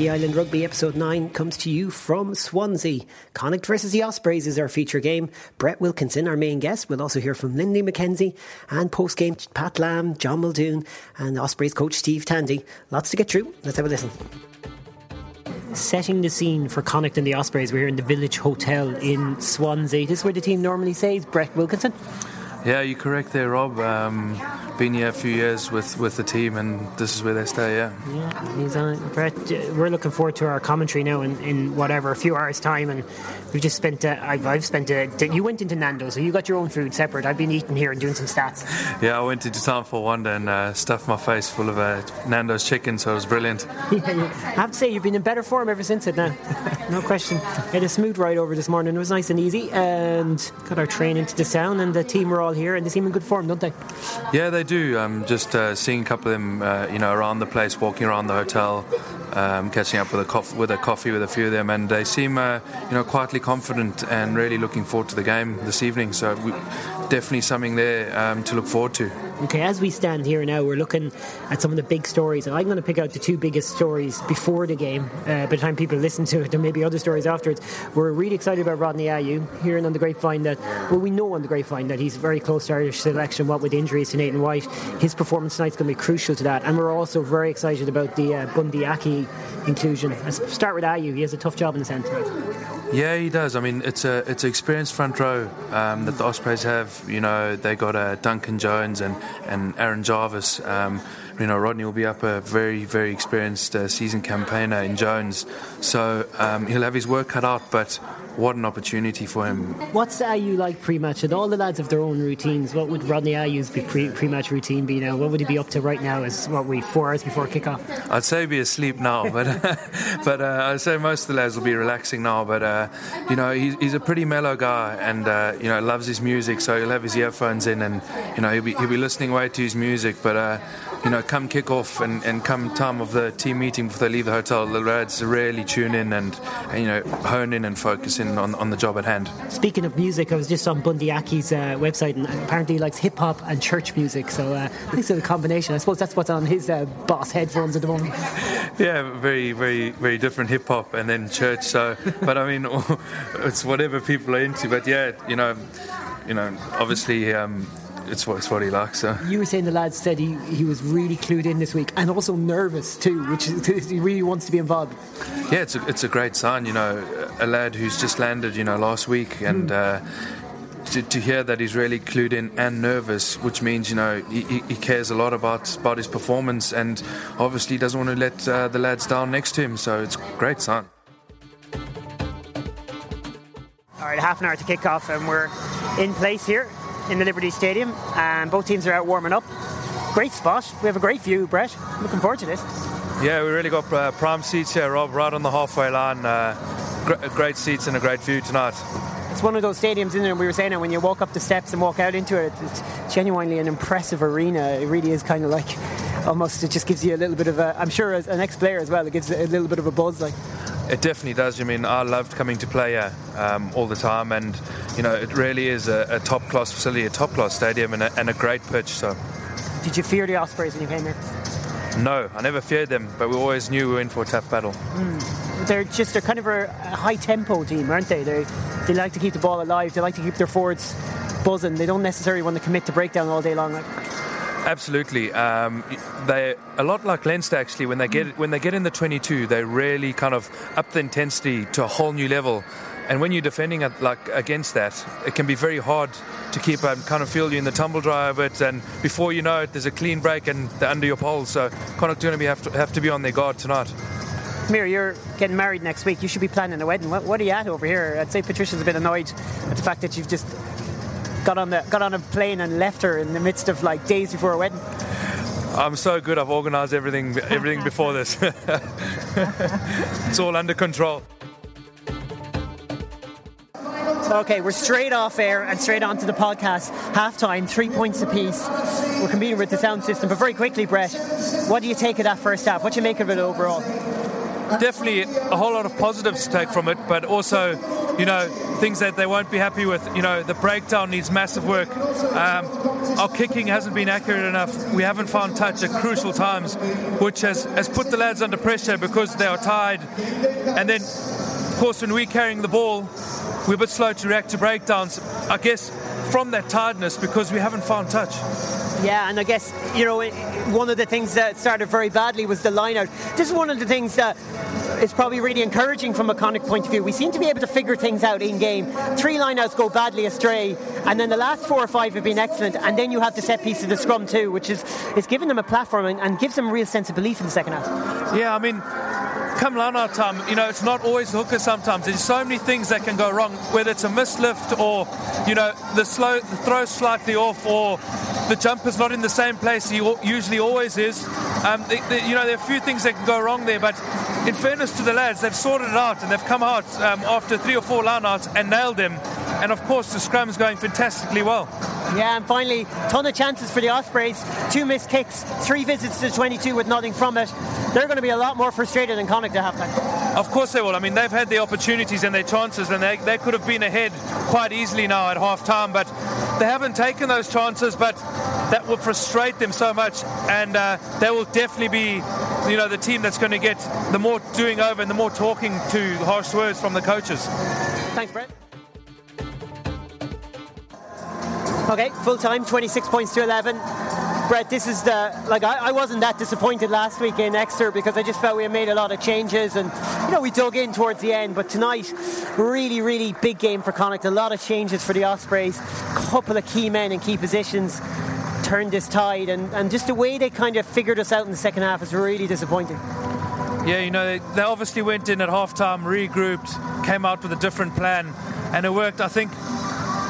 Lady Island Rugby episode 9 comes to you from Swansea. Connacht versus the Ospreys is our feature game. Brett Wilkinson, our main guest, we'll also hear from Linley McKenzie and post game Pat Lam, John Muldoon, and Ospreys coach Steve Tandy. Lots to get through. Let's have a listen. Setting the scene for Connacht and the Ospreys, we're here in the Village Hotel in Swansea. This is where the team normally stays. Brett Wilkinson. Yeah, you're correct there, Rob. Um, been here a few years with, with the team, and this is where they stay. Yeah. Yeah, he's on. Brett, we're looking forward to our commentary now in, in whatever a few hours time, and we've just spent. Uh, I've, I've spent. Uh, you went into Nando's, so you got your own food separate. I've been eating here and doing some stats. Yeah, I went into town for one day and uh, stuffed my face full of uh, Nando's chicken, so it was brilliant. yeah, yeah. I have to say, you've been in better form ever since it. Now, no question. Had a smooth ride over this morning. It was nice and easy, and got our train into the sound, and the team were all here, and they seem in good form, don't they? Yeah, they do. Um, just uh, seeing a couple of them, uh, you know, around the place, walking around the hotel, um, catching up with a coffee, with a coffee with a few of them, and they seem, uh, you know, quietly confident and really looking forward to the game this evening. So we, definitely something there um, to look forward to. Okay, as we stand here now, we're looking at some of the big stories, and I'm going to pick out the two biggest stories before the game. Uh, by the time people listen to it, there may be other stories afterwards. We're really excited about Rodney Ayew, hearing on the grapevine that, well, we know on the grapevine that he's very close to Irish selection, what with injuries to Nathan White. His performance tonight's going to be crucial to that, and we're also very excited about the uh, Bundee Aki inclusion. Let's start with Ayew. He has a tough job in the centre. Yeah, he does. I mean, it's a it's an experienced front row um, that the Ospreys have. You know, they got uh, Duncan Jones and, and Aaron Jarvis. Um, you know, Rodney will be up a very, very experienced uh, season campaigner in Jones. So um, he'll have his work cut out, but what an opportunity for him. What's Ayew like pre-match? And all the lads have their own routines. What would Rodney pre- pre-match routine be now? What would he be up to right now? Is what we four hours before kickoff? I'd say be asleep now, but but uh, I'd say most of the lads will be relaxing now. But uh, you know, he's, he's, a pretty mellow guy, and uh, you know, loves his music. So he'll have his earphones in, and you know, he'll be he'll be listening away to his music. But uh, you know, come kick off and, and come time of the team meeting before they leave the hotel, the lads really tune in and, and you know hone in and focus in on, on the job at hand. Speaking of music, I was just on Bundee Aki's uh, website and apparently he likes hip hop and church music. So uh, this is a combination. I suppose that's what's on his uh, Bose headphones at the moment. yeah, very, very, very different hip hop and then church. So, but I mean, it's whatever people are into. But yeah, you know, you know, obviously. Um, it's what, it's what he likes. So. You were saying the lad said he, he was really clued in this week and also nervous too, which is, he really wants to be involved. Yeah, it's a, it's a great sign. You know, a lad who's just landed, you know, last week and. Mm. Uh, to, to, hear that he's really clued in and nervous, which means you know he, he, cares a lot about about his performance, and obviously doesn't want to let uh, the lads down next to him. So it's a great sign. All right, half an hour to kick off, and we're in place here in the Liberty Stadium, and both teams are out warming up. Great spot. We have a great view, Brett. Looking forward to this. Yeah, we really got uh, prime seats here, Rob, right on the halfway line. Uh, gr- great seats and a great view tonight. It's one of those stadiums, in there. We were saying it when you walk up the steps and walk out into it. It's genuinely an impressive arena. It really is kind of like almost. It just gives you a little bit of a. I'm sure as an ex-player as well, it gives a little bit of a buzz. Like it definitely does. I mean, I loved coming to play here um, all the time, and you know, it really is a, a top class facility, a top class stadium, and a, and a great pitch. So, did you fear the Ospreys when you came here? No, I never feared them, but we always knew we were in for a tough battle. Mm. They're just a kind of a high tempo team, aren't they? They they like to keep the ball alive. They like to keep their forwards buzzing. They don't necessarily want to commit to breakdown all day long. Like, Absolutely, um, they a lot like Leinster actually. When they get when they get in the 22, they really kind of up the intensity to a whole new level. And when you're defending it, like against that, it can be very hard to keep um, kind of feel you in the tumble dry of it, And before you know it, there's a clean break and they're under your pole. So Connacht going to have to have to be on their guard tonight. Mir, you're getting married next week. You should be planning a wedding. What, what are you at over here? I'd say Patricia's a bit annoyed at the fact that you've just got on the got on a plane and left her in the midst of like days before a wedding? I'm so good. I've organised everything everything before this. it's all under control. Okay, we're straight off air and straight onto the podcast. Halftime, three points apiece. We're competing with the sound system, but very quickly, Brett, what do you take of that first half? What do you make of it overall? Definitely a whole lot of positives to take from it, but also, you know, things that they won't be happy with. You know, the breakdown needs massive work. Um, our kicking hasn't been accurate enough. We haven't found touch at crucial times, which has, has put the lads under pressure because they are tired. And then, of course, when we're carrying the ball, we're a bit slow to react to breakdowns. I guess from that tiredness because we haven't found touch. Yeah, and I guess, you know, one of the things that started very badly was the line out. This is one of the things that is probably really encouraging from a Connacht point of view. We seem to be able to figure things out in game. Three lineouts go badly astray, and then the last four or five have been excellent, and then you have the set piece of the scrum too, which is, is giving them a platform and, and gives them a real sense of belief in the second half. Yeah, I mean, come line-out time, you know, it's not always hooker sometimes. There's so many things that can go wrong, whether it's a mislift or, you know, the slow the throw slightly off or the jumper's not in the same place he usually always is. Um, they, they, you know, there are a few things that can go wrong there, but in fairness to the lads, they've sorted it out and they've come out um, after three or four lineouts and nailed them. And of course, the scrum's going fantastically well. Yeah, and finally, ton of chances for the Ospreys. Two missed kicks, three visits to 22 with nothing from it. They're going to be a lot more frustrated than Connacht to halftime. Of course they will. I mean, they've had the opportunities and their chances, and they, they could have been ahead quite easily now at half time, but they haven't taken those chances. But that will frustrate them so much, and uh, they will definitely be, you know, the team that's going to get the more doing over and the more talking to harsh words from the coaches. Thanks, Brett. Okay, full time, 26 points to 11. Brett, this is the like I, I, wasn't that disappointed last week in Exeter because I just felt we made a lot of changes and you know we dug in towards the end. But tonight, really, really big game for Connacht. A lot of changes for the Ospreys. A Couple of key men in key positions turned this tide, and, and just the way they kind of figured us out in the second half is really disappointing. Yeah, you know, they, they obviously went in at half time, regrouped, came out with a different plan, and it worked. I think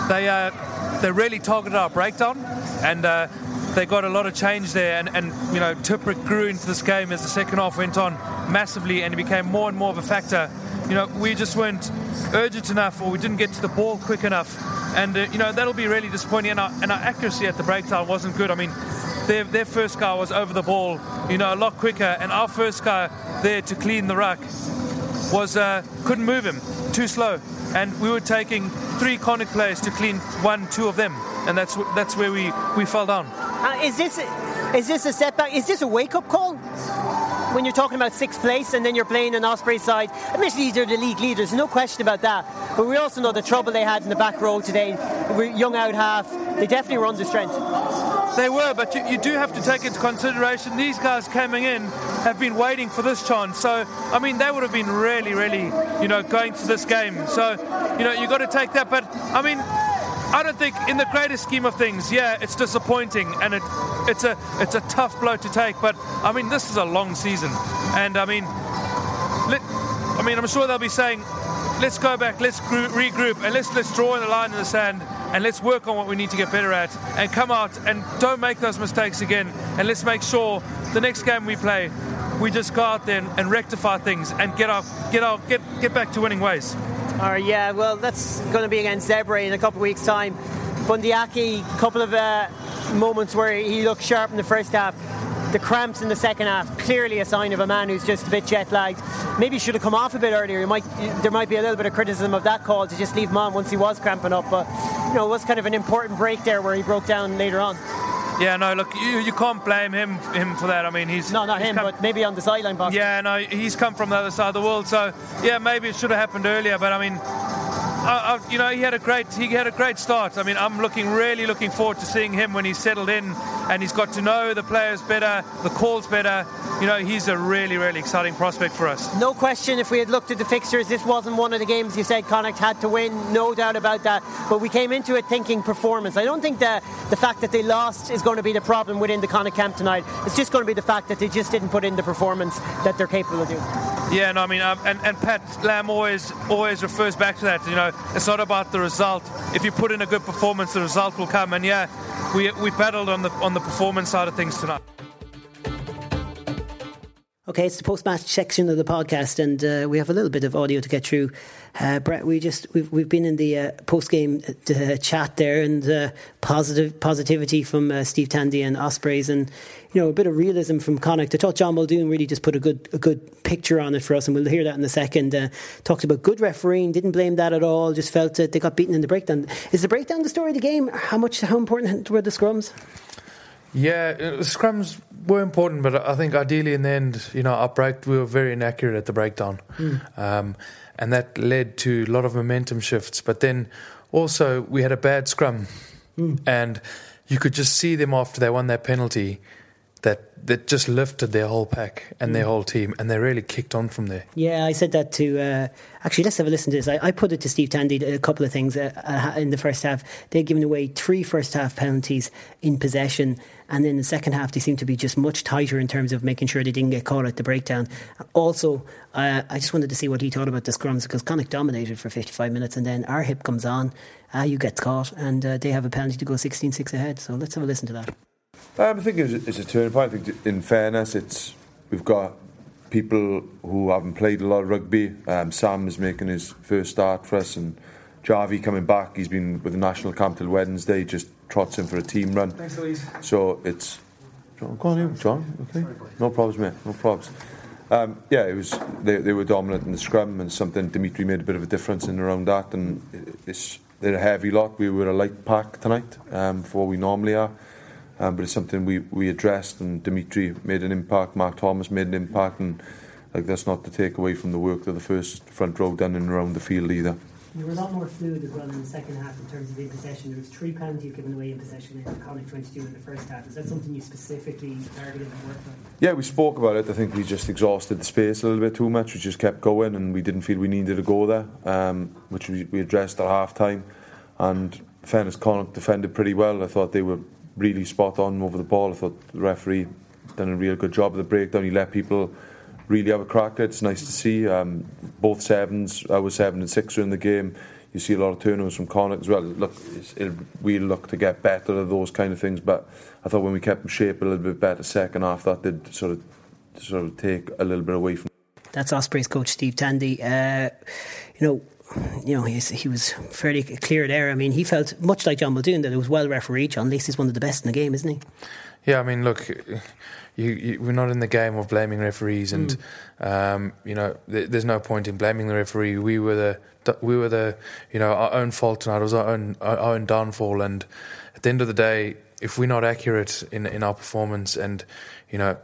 they uh, they really targeted our breakdown, and uh, they got a lot of change there. And, and you know, Tipuric grew into this game as the second half went on massively, and it became more and more of a factor. You know, we just weren't urgent enough, or we didn't get to the ball quick enough, and uh, you know that'll be really disappointing. And our, and our accuracy at the breakdown wasn't good. I mean, their, their first guy was over the ball, you know, a lot quicker, and our first guy there to clean the ruck was uh, couldn't move him, too slow, and we were taking three Connacht players to clean one, two of them, and that's that's where we, we fell down. Uh, is this is this a setback? Is this a wake up call? When you're talking about sixth place and then you're playing an Osprey side, admittedly they're the league leaders, no question about that. But we also know the trouble they had in the back row today. Young out half, they definitely were under strength. They were, but you, you, do have to take into consideration these guys coming in have been waiting for this chance. So, I mean, they would have been really, really, you know, going to this game. So, you know, you've got to take that. But, I mean, I don't think, in the greater scheme of things, yeah, it's disappointing and it, it's a it's a tough blow to take. But I mean, this is a long season, and I mean, let, I mean, I'm sure they'll be saying, let's go back, let's regroup, and let's let's draw in the line in the sand and let's work on what we need to get better at and come out and don't make those mistakes again. And let's make sure the next game we play, we just go out there and, and rectify things and get our get our get get back to winning ways. Right, yeah, well, that's going to be against Zebre in a couple of weeks' time. Bundee Aki, a couple of uh, moments where he looked sharp in the first half the cramps in the second half clearly a sign of a man who's just a bit jet lagged. Maybe should have come off a bit earlier. Might, there might be a little bit of criticism of that call to just leave him on once he was cramping up. But you know, it was kind of an important break there where he broke down later on. Yeah, no, look, you, you can't blame him him for that. I mean, he's no, not him, come, but maybe on the sideline. Possibly. Yeah, no, he's come from the other side of the world, so yeah, maybe it should have happened earlier. But I mean, I, I, you know, he had a great he had a great start. I mean, I'm looking really looking forward to seeing him when he's settled in and he's got to know the players better, the calls better. You know, he's a really really exciting prospect for us. No question. If we had looked at the fixtures, this wasn't one of the games you said Connacht had to win. No doubt about that. But we came into it thinking performance. I don't think that the fact that they lost is going to be the problem within the Connacht camp tonight. It's just going to be the fact that they just didn't put in the performance that they're capable of doing. Yeah, no, I mean, um, and, and Pat Lam always always refers back to that. You know, it's not about the result. If you put in a good performance, the result will come. And yeah, we we battled on the on the performance side of things tonight. Okay, it's the post match section of the podcast, and uh, we have a little bit of audio to get through Uh, Brett, we just we've we've been in the uh, post game uh, chat there, and uh, positive positivity from uh, Steve Tandy and Ospreys, and you know a bit of realism from Connacht. I thought John Muldoon really just put a good a good picture on it for us, and we'll hear that in a second. Uh, talked about good refereeing, didn't blame that at all. Just felt that they got beaten in the breakdown. Is the breakdown the story of the game? How much how important were the scrums? Yeah, scrums were important, but I think ideally in the end, you know, our break we were very inaccurate at the breakdown, mm. um, and that led to a lot of momentum shifts. But then also we had a bad scrum, mm. and you could just see them after they won that penalty that that just lifted their whole pack and their mm. whole team, and they really kicked on from there. Yeah, I said that to. Uh, actually, let's have a listen to this. I, I, put it to Steve Tandy a couple of things uh, uh, in the first half. They'd given away three first half penalties in possession, and in the second half, they seemed to be just much tighter in terms of making sure they didn't get caught at the breakdown. Also, uh, I just wanted to see what he thought about the scrums because Connacht dominated for 55 minutes, and then Arhip comes on, uh, you get caught, and uh, they have a penalty to go 16 6 ahead. So let's have a listen to that. Um, I think it's, it's a turning point. I think, in fairness, it's we've got people who haven't played a lot of rugby. Um, Sam is making his first start for us, and Javi coming back. He's been with the national camp till Wednesday. Just trots in for a team run. Thanks, Louise. So it's John. Go on, you, John. Okay, no problems, mate. No problems. Um, yeah, it was they, they were dominant in the scrum, and something Dimitri made a bit of a difference in around that. And it's they're a heavy lot. We were a light pack tonight um, for what we normally are. Um, but it's something we, we addressed, and Dimitri made an impact. Mark Thomas made an impact, and like that's not to take away from the work that the first front row done and around the field either. There were a lot more fluid as well in the second half in terms of in possession. There was three penalties given away in possession in Connacht 22 in the first half. Is that something you specifically targeted and worked on? Yeah, we spoke about it. I think we just exhausted the space a little bit too much. We just kept going, and we didn't feel we needed to go there, um, which we, we addressed at half time. And fairness, Connacht defended pretty well. I thought they were really spot on over the ball. I thought the referee done a real good job of the breakdown. He let people really have a crack at it. It's nice to see. Um, both sevens, I was seven and six in the game. You see a lot of turnovers from Connacht as well. Look, we'll look to get better at those kind of things, but I thought when we kept shape a little bit better second half, that did sort of sort of take a little bit away from. That's Ospreys coach Steve Tandy. Uh, you know, you know, he was fairly clear there. I mean, he felt much like John Muldoon that it was well refereed. John Lacey's one of the best in the game, isn't he? Yeah, I mean, look, you, you, we're not in the game of blaming referees, and mm. um, you know, th- there's no point in blaming the referee. We were the we were the you know our own fault tonight. It was our own our own downfall, and at the end of the day, if we're not accurate in in our performance, and you know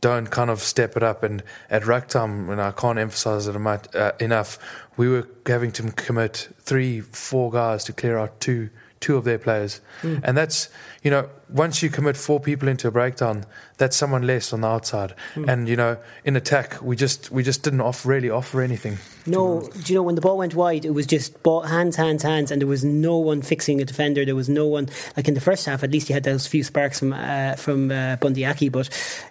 don't kind of step it up. And at ruck time, and I can't emphasize it uh, enough, we were having to commit three, four guys to clear out two two of their players. Mm. And that's, you know, once you commit four people into a breakdown, that's someone less on the outside. Mm. And, you know, in attack, we just we just didn't offer, really offer anything. No, do you know, when the ball went wide, it was just ball, hands, hands, hands, and there was no one fixing a defender. There was no one, like in the first half, at least he had those few sparks from uh, from uh, Bundee but,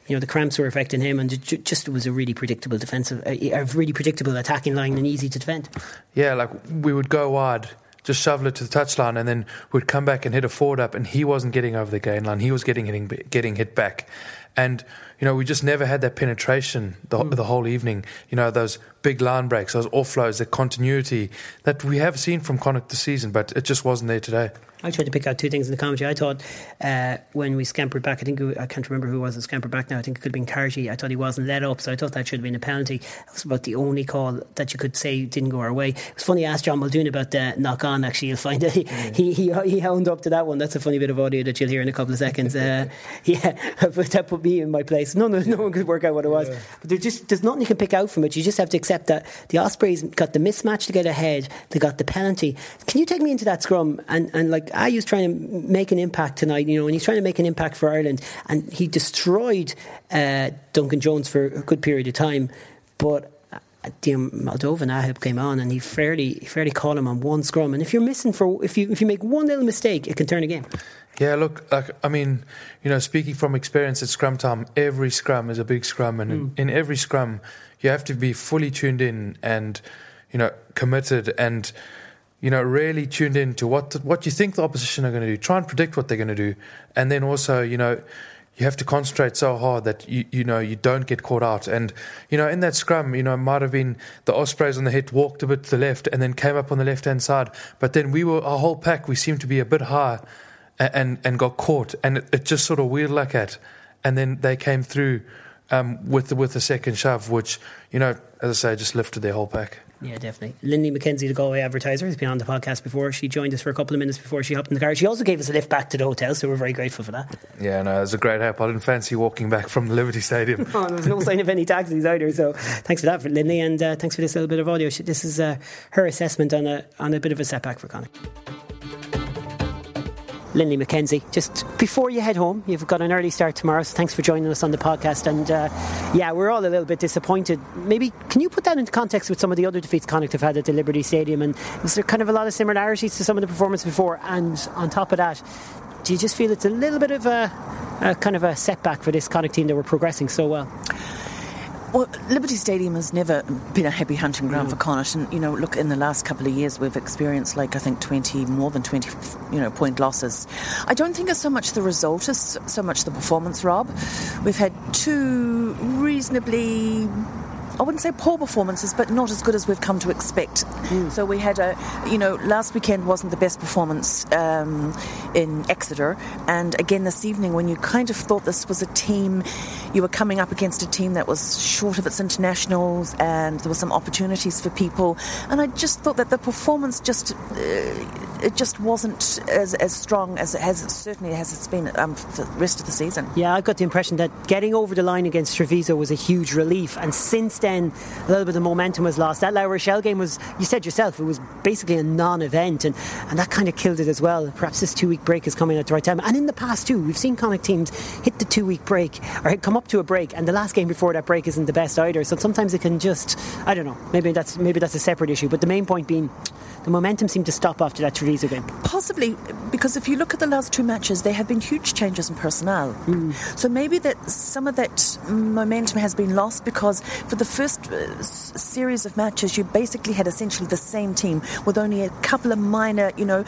you know, the cramps were affecting him, and it just was a really predictable defensive, a really predictable attacking line and easy to defend. Yeah, like we would go wide just shovel it to the touchline, and then we'd come back and hit a forward up, and he wasn't getting over the gain line. He was getting hitting, getting hit back, and you know we just never had that penetration the, mm. the whole evening. You know those big line breaks, those offloads, the continuity that we have seen from Connacht this season, but it just wasn't there today. I tried to pick out two things in the commentary. I thought uh, when we scampered back, I think I can't remember who was the scampered back now. I think it could have been Carty. I thought he wasn't let up, so I thought that should have been a penalty. That was about the only call that you could say didn't go our way. It was funny. I asked John Muldoon about the knock on. Actually, you'll find that he, yeah. he, he he hound up to that one. That's a funny bit of audio that you'll hear in a couple of seconds. Uh, yeah, but that put me in my place. No, no, no one could work out what it was. Yeah. But there's just there's nothing you can pick out from it. You just have to accept that the Ospreys got the mismatch to get ahead. They got the penalty. Can you take me into that scrum and and like I was trying to make an impact tonight, you know, and he's trying to make an impact for Ireland. And he destroyed uh, Duncan Jones for a good period of time. But uh, the Moldovan Arhip came on and he fairly fairly caught him on one scrum. And if you're missing for if you if you make one little mistake, it can turn a game. Yeah, look, like I mean, you know, speaking from experience at scrum time, every scrum is a big scrum, and mm. in, in every scrum, you have to be fully tuned in and you know committed and you know, really tuned in to what what you think the opposition are going to do. Try and predict what they're going to do, and then also, you know, you have to concentrate so hard that you you know you don't get caught out. And you know in that scrum, you know it might have been the Ospreys on the hit walked a bit to the left and then came up on the left hand side. But then we were our whole pack. We seemed to be a bit high, and and, got caught, and it, it, just sort of wheeled like that. And then they came through um, with the, with the second shove, which you know as I say just lifted their whole pack. Yeah, definitely. Linley McKenzie, the Galway advertiser, has been on the podcast before. She joined us for a couple of minutes before she hopped in the car. She also gave us a lift back to the hotel, so we're very grateful for that. Yeah, no, it was a great help. I didn't fancy walking back from the Liberty Stadium. oh, there was no sign of any taxis either. So thanks for that, for Linley, and uh, thanks for this little bit of audio. This is uh, her assessment on a on a bit of a setback for Connacht. Linley McKenzie. Just before you head home, you've got an early start tomorrow, so thanks for joining us on the podcast. And uh, yeah, we're all a little bit disappointed. Maybe can you put that into context with some of the other defeats Connacht have had at the Liberty Stadium? And is there kind of a lot of similarities to some of the performance before? And on top of that, do you just feel it's a little bit of a, a kind of a setback for this Connacht team that were progressing so well? Well, Liberty Stadium has never been a happy hunting ground mm. for Connacht, and you know, look, in the last couple of years, we've experienced like I think twenty, more than twenty, you know, point losses. I don't think it's so much the result as so much the performance. Rob, we've had two reasonably I wouldn't say poor performances, but not as good as we've come to expect. Mm. So we had a, you know, last weekend wasn't the best performance um, in Exeter, and again this evening when you kind of thought this was a team, you were coming up against a team that was short of its internationals, and there were some opportunities for people, and I just thought that the performance just. Uh, it just wasn't as, as strong as it has certainly as it's been um, for the rest of the season. Yeah, I got the impression that getting over the line against Treviso was a huge relief, and since then a little bit of momentum was lost. That La Rochelle game was, you said yourself, it was basically a non-event, and, and that kind of killed it as well. Perhaps this two-week break is coming at the right time. And in the past too, we've seen Connacht teams hit the two-week break or come up to a break, and the last game before that break isn't the best either. So sometimes it can just, I don't know, maybe that's maybe that's a separate issue. But the main point being the momentum seemed to stop after that Treviso game. Possibly, because if you look at the last two matches, there have been huge changes in personnel. Mm. So maybe that some of that momentum has been lost because for the first uh, series of matches, you basically had essentially the same team with only a couple of minor, you know,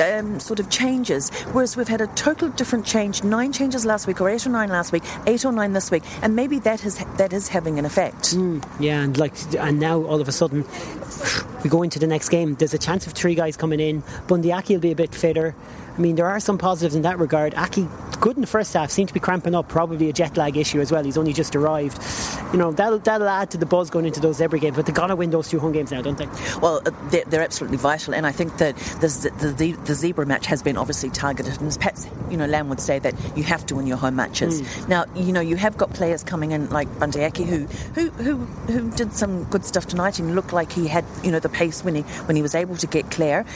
um, sort of changes. Whereas we've had a total different change, nine changes last week, or eight or nine last week, eight or nine this week, and maybe that is that is having an effect. Mm. Yeah, and like, and now all of a sudden we go into the next game. There's a chance of three guys coming in. Bundee Aki will be a bit fitter. I mean, there are some positives in that regard. Aki, good in the first half, seemed to be cramping up, probably a jet lag issue as well. He's only just arrived. You know, that'll, that'll add to the buzz going into those every games, but they've got to win those two home games now, don't they? Well, uh, they're, they're, absolutely vital, and I think that the, the, the, Zebre match has been obviously targeted, and perhaps, you know, Lam would say that you have to win your home matches. Mm. Now, you know, you have got players coming in like Bundee Aki who, who, who, who did some good stuff tonight and looked like he had, you know, the pace when he, when he was able to get clear.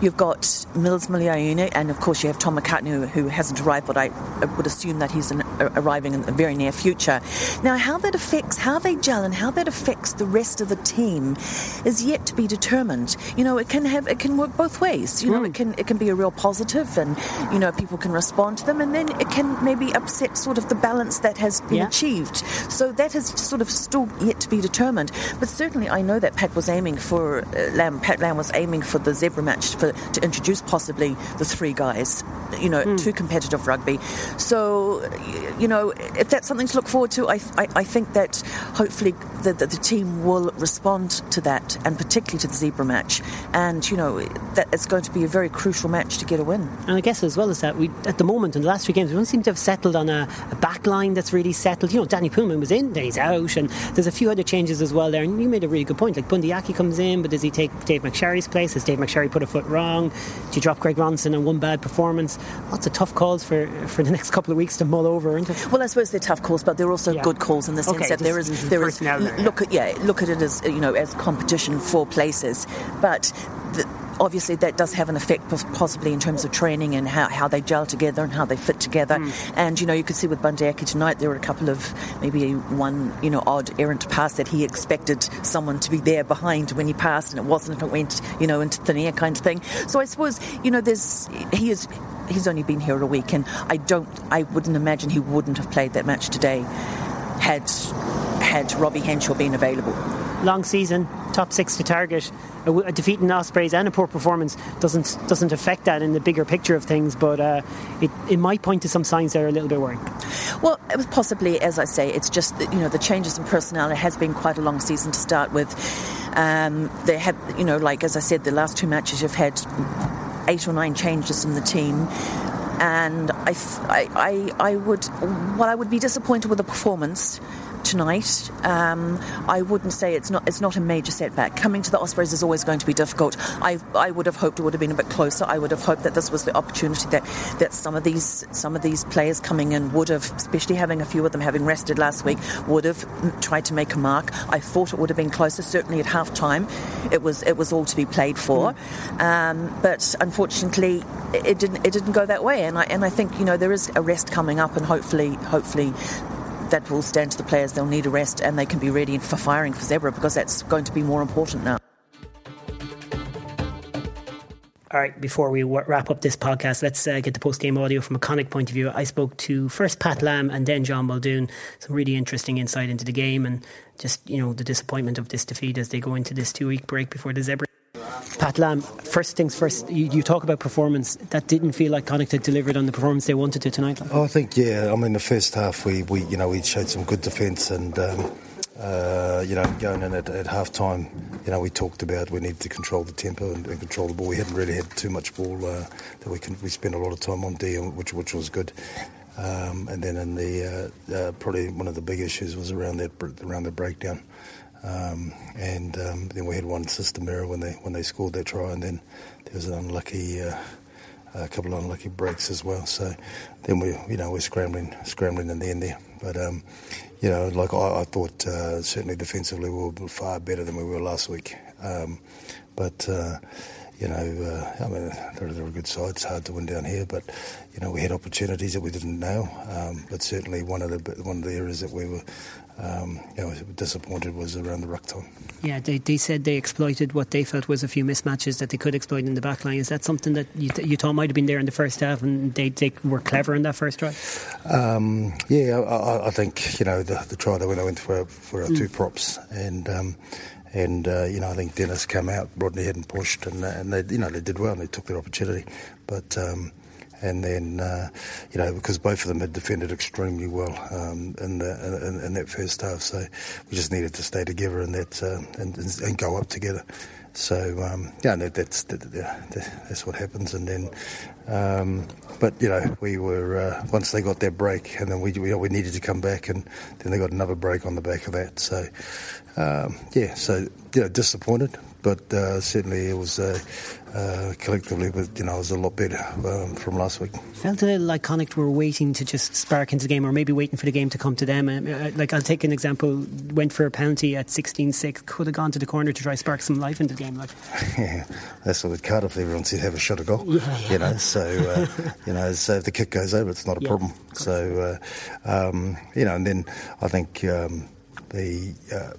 You've got Mils Muliaina, and of course you have Tom McCartney, who, who hasn't arrived, but I would assume that he's an, arriving in the very near future. Now, how that affects, how they gel, and how that affects the rest of the team is yet to be determined. You know, it can have, it can work both ways. You know, mm. it can, it can be a real positive, and you know, people can respond to them, and then it can maybe upset sort of the balance that has been yeah. achieved. So that is sort of still yet to be determined. But certainly, I know that Pat was aiming for uh, Lam. Pat Lam was aiming for the Zebre match for, to introduce possibly the three guys you know, mm. to competitive rugby. So, you know, if that's something to look forward to, I, I, I think that hopefully the, the, the, team will respond to that, and particularly to the Zebre match. And, you know, that it's going to be a very crucial match to get a win. And I guess as well as that, we at the moment in the last three games, we don't seem to have settled on a, a back line that's really settled. You know, Danie Poolman was in, then he's out, and there's a few other changes as well there. And you made a really good point. Like Bundee Aki comes in, but does he take Dave McSharry's place? Has Dave McSharry put a foot wrong? Do you drop Craig Ronaldson on one bad performance? lots of tough calls for for the next couple of weeks to mull over, aren't it? Well, I suppose they're tough calls, but they're also yeah. good calls in the sense okay, that there is there is look at yeah look at it as you know as competition for places, but. The, obviously that does have an effect possibly in terms of training and how, how they gel together and how they fit together mm. and you know you could see with Bundee Aki tonight there were a couple of maybe one you know odd errant pass that he expected someone to be there behind when he passed and it wasn't it went you know into thin air kind of thing so I suppose you know there's he is he's only been here a week, and I don't, I wouldn't imagine he wouldn't have played that match today had had Robbie Henshaw been available. long season, top six to target. A, a defeat in Ospreys and a poor performance doesn't doesn't affect that in the bigger picture of things, but uh, it, it might point to some signs that are a little bit worrying. Well, it was possibly, as I say, it's just that, you know the changes in personnel. It has been quite a long season to start with. Um, they have, you know, like as I said, the last two matches you've had eight or nine changes in the team. And I, I, I, would, well, I would be disappointed with the performance tonight. Um, I wouldn't say it's not it's not a major setback. Coming to the Ospreys is always going to be difficult. I, I would have hoped it would have been a bit closer. I would have hoped that this was the opportunity that, that some of these some of these players coming in would have, especially having a few of them having rested last week, would have tried to make a mark. I thought it would have been closer. Certainly at half time, it was it was all to be played for. Um, but unfortunately, it didn't it didn't go that way. And I and I think you know there is a rest coming up, and hopefully hopefully that will stand to the players. They'll need a rest and they can be ready for firing for Zebre because that's going to be more important now. All right, before we wrap up this podcast, let's uh, get the post game audio from a Connacht point of view. I spoke to first Pat Lam and then John Muldoon. Some really interesting insight into the game and just, you know, the disappointment of this defeat as they go into this two week break before the Zebre. Pat Lam, first things first, you, you, talk about performance. That didn't feel like Connacht had delivered on the performance they wanted to tonight. Oh, I think, yeah. I mean, the first half, we, we you know, we showed some good defence and, um, uh, you know, going in at, at half time, you know, we talked about we need to control the tempo and, and control the ball. We hadn't really had too much ball uh, that we can, we spent a lot of time on D, which, which was good. Um, and then in the uh, uh, probably one of the big issues was around that around the breakdown. Um, and um, then we had one system error when they when they scored their try, and then there was an unlucky, uh, a couple of unlucky breaks as well. So then we, you know, we're scrambling, scrambling in the end there. But um, you know, like I, I thought, uh, certainly defensively we were far better than we were last week. Um, but uh, you know, uh, I mean, they're, they're, a good side. It's hard to win down here, but you know, we had opportunities that we didn't know. Um, but certainly, one of the one of the areas that we were um, you know, disappointed was around the ruck time. Yeah, they, they said they exploited what they felt was a few mismatches that they could exploit in the back line. Is that something that you, you thought might have been there in the first half and they, they were clever in that first try? Um, yeah, I, I, think, you know, the, the try that went for, for our mm. two props and. Um, and uh, you know I think Dennis came out, Rodney hadn't pushed, and, and they you know they did well and they took their opportunity, but um, and then uh, you know because both of them had defended extremely well um, in, the, in, in, that first half, so we just needed to stay together and that uh, and, and, go up together. So um, yeah, that, that's that, that's what happens, and then. Um, but you know, we were uh, once they got their break, and then we, we, we needed to come back, and then they got another break on the back of that. So um, yeah, so you know, disappointed, but uh, certainly it was uh, uh, collectively, but you know, it was a lot better um, from last week. Felt a little like Connacht were waiting to just spark into the game, or maybe waiting for the game to come to them. Uh, like I'll take an example: went for a penalty at 16-6, could have gone to the corner to try spark some life into the game. Like, yeah, that's what with Cardiff, everyone said have a shot of goal. Yeah, yeah. You know, so uh, you know, so if the kick goes over, it's not a yeah, problem. So uh, um, you know, and then I think um, the uh,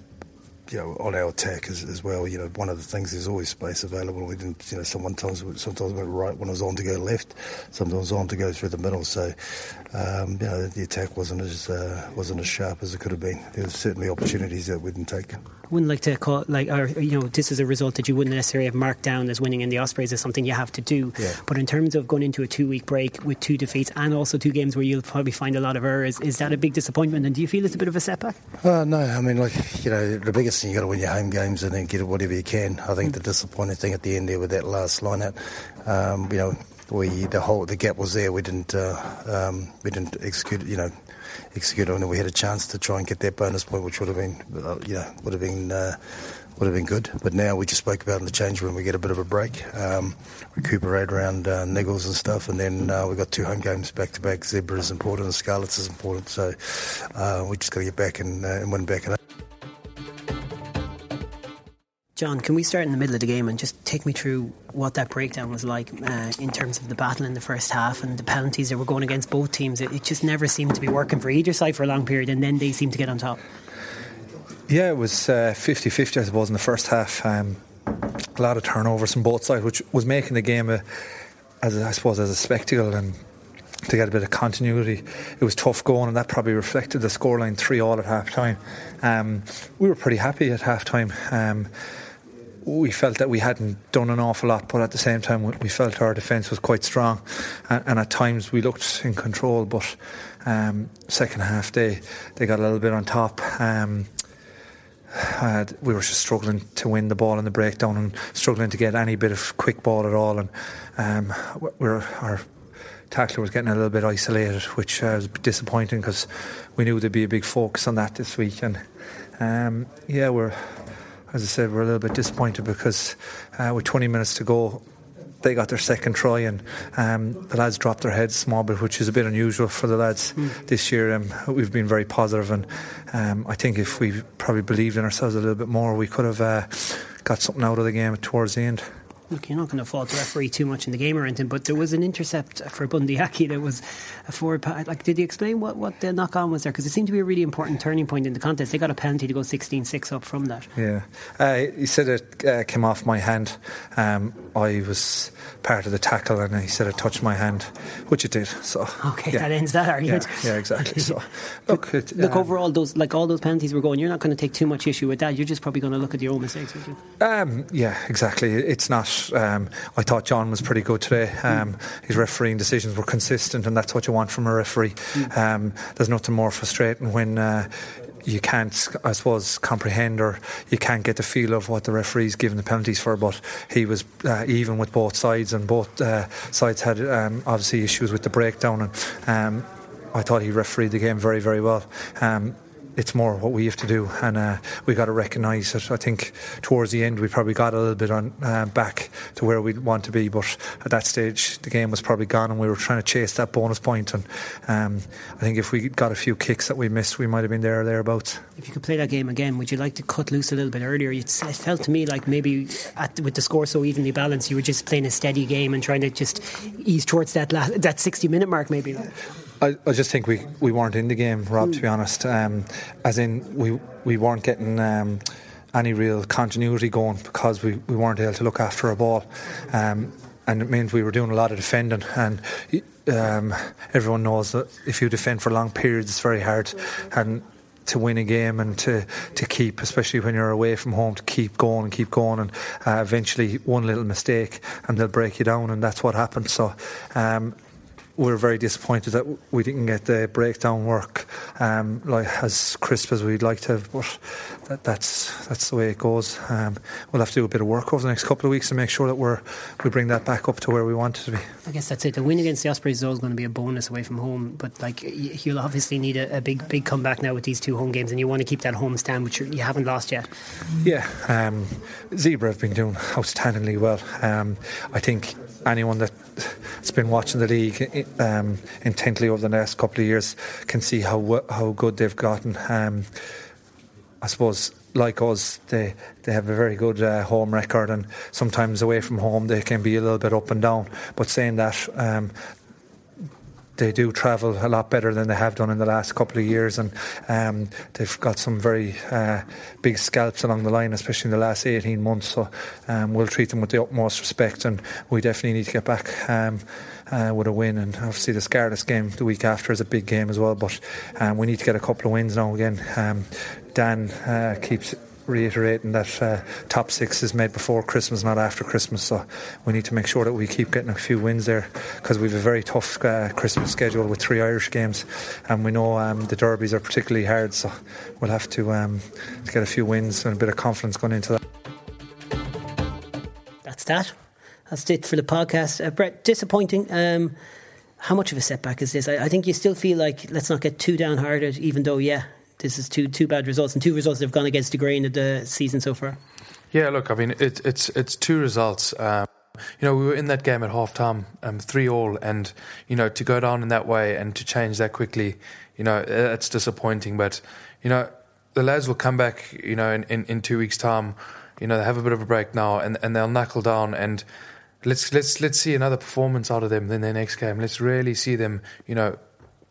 you know, on our attack as, as, well. You know, one of the things there's always space available. We didn't, you know, sometimes sometimes we went right when it was on to go left, sometimes on to go through the middle. So, um, you know, the attack wasn't as uh, wasn't as sharp as it could have been. There were certainly opportunities that we didn't take. I wouldn't like to call like, or, you know, this is a result that you wouldn't necessarily have marked down as winning in the Ospreys is something you have to do. Yeah. But in terms of going into a two week break with two defeats and also two games where you'll probably find a lot of errors, is that a big disappointment? And do you feel it's a bit of a setback? Uh, no, I mean, like you know, the biggest thing you got to win your home games and then get whatever you can. I think mm. the disappointing thing at the end there with that last line out, um, you know, we the whole the gap was there. We didn't uh, um, we didn't execute. You know execute on it. We had a chance to try and get that bonus point, which would have been, uh, you know, would have been. Uh, would have been good, but now we just spoke about in the change room. We get a bit of a break, um, recuperate around uh, niggles and stuff, and then uh, we've got two home games back to back. Zebre is important, and Scarlets is important, so uh, we just got to get back and, uh, and win back. John, can we start in the middle of the game and just take me through what that breakdown was like uh, in terms of the battle in the first half and the penalties that were going against both teams? It, it, just never seemed to be working for either side for a long period, and then they seemed to get on top. Yeah, it was uh, 50 50, I suppose, in the first half. Um, a lot of turnovers from both sides, which was making the game, a, as I suppose, as a spectacle. And to get a bit of continuity. It was tough going, and that probably reflected the scoreline three all at half time. Um, we were pretty happy at half time. Um, we felt that we hadn't done an awful lot, but at the same time, we felt our defence was quite strong, and, and, at times we looked in control. But um, second half, they they got a little bit on top. Um, we were just struggling to win the ball in the breakdown and struggling to get any bit of quick ball at all, and um, our tackler was getting a little bit isolated, which uh, was disappointing because we knew there'd be a big focus on that this week, and um, yeah, we're as I said, we're a little bit disappointed because uh, with 20 minutes to go, they got their second try and um, the lads dropped their heads a small bit, which is a bit unusual for the lads mm. this year. Um, we've been very positive, and um, I think if we probably believed in ourselves a little bit more, we could have uh, got something out of the game towards the end look, you're not going to fault the referee too much in the game or anything, but there was an intercept for Bundee Aki that was a forward. pass. Like, did he explain what, what the knock on was there? Because it seemed to be a really important turning point in the contest. They got a penalty to go 16 6 up from that. Yeah. Uh, he said it uh, came off my hand. Um, I was part of the tackle and he said it touched my hand, which it did. So Okay, yeah. that ends that argument. Yeah, yeah exactly. so, look, it, look, um, overall, those, like all those penalties were going, you're not going to take too much issue with that. You're just probably going to look at your own mistakes, would you? Um, yeah, exactly. It's not um, I thought John was pretty good today. Um. His refereeing decisions were consistent, and that's what you want from a referee. Mm. Um, there's nothing more frustrating when. Uh, you can't, I suppose, comprehend or you can't get the feel of what the referee's given the penalties for. But he was uh, even with both sides, and both uh, sides had um, obviously issues with the breakdown. And um, I thought he refereed the game very, very well. Um, it's more what we have to do, and uh, we got to recognise it. I think towards the end we probably got a little bit on uh, back to where we want to be, but at that stage the game was probably gone, and we were trying to chase that bonus point. And um, I think if we got a few kicks that we missed, we might have been there or thereabouts. If you could play that game again, would you like to cut loose a little bit earlier? It felt to me like maybe at, with the score so evenly balanced, you were just playing a steady game and trying to just ease towards that last, that sixty minute mark, maybe. I, I, just think we, we weren't in the game, Rob. To be honest, um, as in we we weren't getting um, any real continuity going because we, we weren't able to look after a ball, um, and it means we were doing a lot of defending. And um, everyone knows that if you defend for long periods, it's very hard. And to win a game and to, to keep, especially when you're away from home, to keep going and keep going. And uh, eventually, one little mistake and they'll break you down, and that's what happened. So, um, we're very disappointed that we didn't get the breakdown work um, like as crisp as we'd like to have, but that, that's that's the way it goes. Um, we'll have to do a bit of work over the next couple of weeks to make sure that we're we bring that back up to where we want it to be. I guess that's it. The win against the Ospreys is always going to be a bonus away from home, but like you'll obviously need a, a big big comeback now with these two home games, and you want to keep that home stand, which you haven't lost yet. Yeah, um, Zebre have been doing outstandingly well. Um, I think anyone that's been watching the league um, intently over the last couple of years can see how how good they've gotten. Um, I suppose, like us, they they have a very good uh, home record, and sometimes away from home they can be a little bit up and down. But saying that, um, they do travel a lot better than they have done in the last couple of years, and um, they've got some very uh, big scalps along the line, especially in the last 18 months. So um, we'll treat them with the utmost respect, and we definitely need to get back. Um, uh, with a win, and obviously the Scarlets game the week after is a big game as well. But um, we need to get a couple of wins now again. Um, Dan uh, keeps reiterating that uh, top six is made before Christmas, not after Christmas. So we need to make sure that we keep getting a few wins there because we have a very tough uh, Christmas schedule with three Irish games, and we know um, the derbies are particularly hard. So we'll have to, um, get a few wins and a bit of confidence going into that. That's that. That's it for the podcast. Uh, Brett, disappointing. Um, how much of a setback is this? I, I think you still feel like let's not get too downhearted, even though, yeah, this is two two bad results and two results that have gone against the grain of the season so far. Yeah, look, I mean, it, it's it's two results. Um, you know, we were in that game at half time, um, three all, and you know, to go down in that way and to change that quickly, you know, it's disappointing. But you know, the lads will come back, you know, in, in, in two weeks' time. You know, they have a bit of a break now, and, and they'll knuckle down and let's let's let's see another performance out of them in their next game. Let's really see them, you know,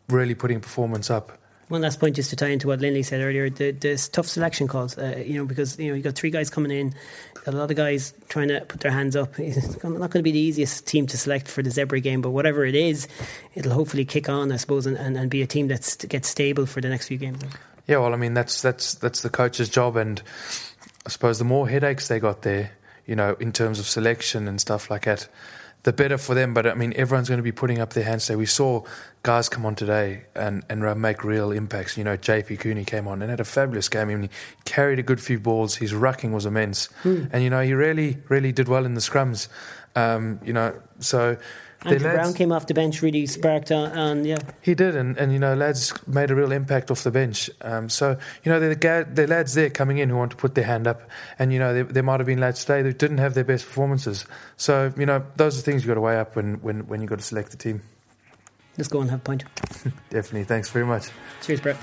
really putting performance up One last point, just to tie into what Linley said earlier, the, the tough selection calls. Uh, you know, because you know you got three guys coming in, a lot of guys trying to put their hands up. It's not going to be the easiest team to select for the Zebre game, but whatever it is, it'll hopefully kick on, I suppose, and, and, and be a team that gets stable for the next few games. Yeah, well, I mean that's that's that's the coach's job, and I suppose the more headaches they got there, you know, in terms of selection and stuff like that the better for them. But I mean, everyone's going to be putting up their hands. So we saw guys come on today and, and make real impacts. You know, JP Cooney came on and had a fabulous game. I mean, he carried a good few balls. His rucking was immense. Hmm. And, you know, he really, really did well in the scrums. Um, you know, so Andrew Browne came off the bench, really sparked on, and yeah. He did, and, and you know, lads made a real impact off the bench. Um, so, you know, the the lads there coming in who want to put their hand up, and, you know, there, there might have been lads today that didn't have their best performances. So, you know, those are things you've got to weigh up when, when, when you've got to select the team. Let's go and have a point. Definitely. Thanks very much. Cheers, Brett.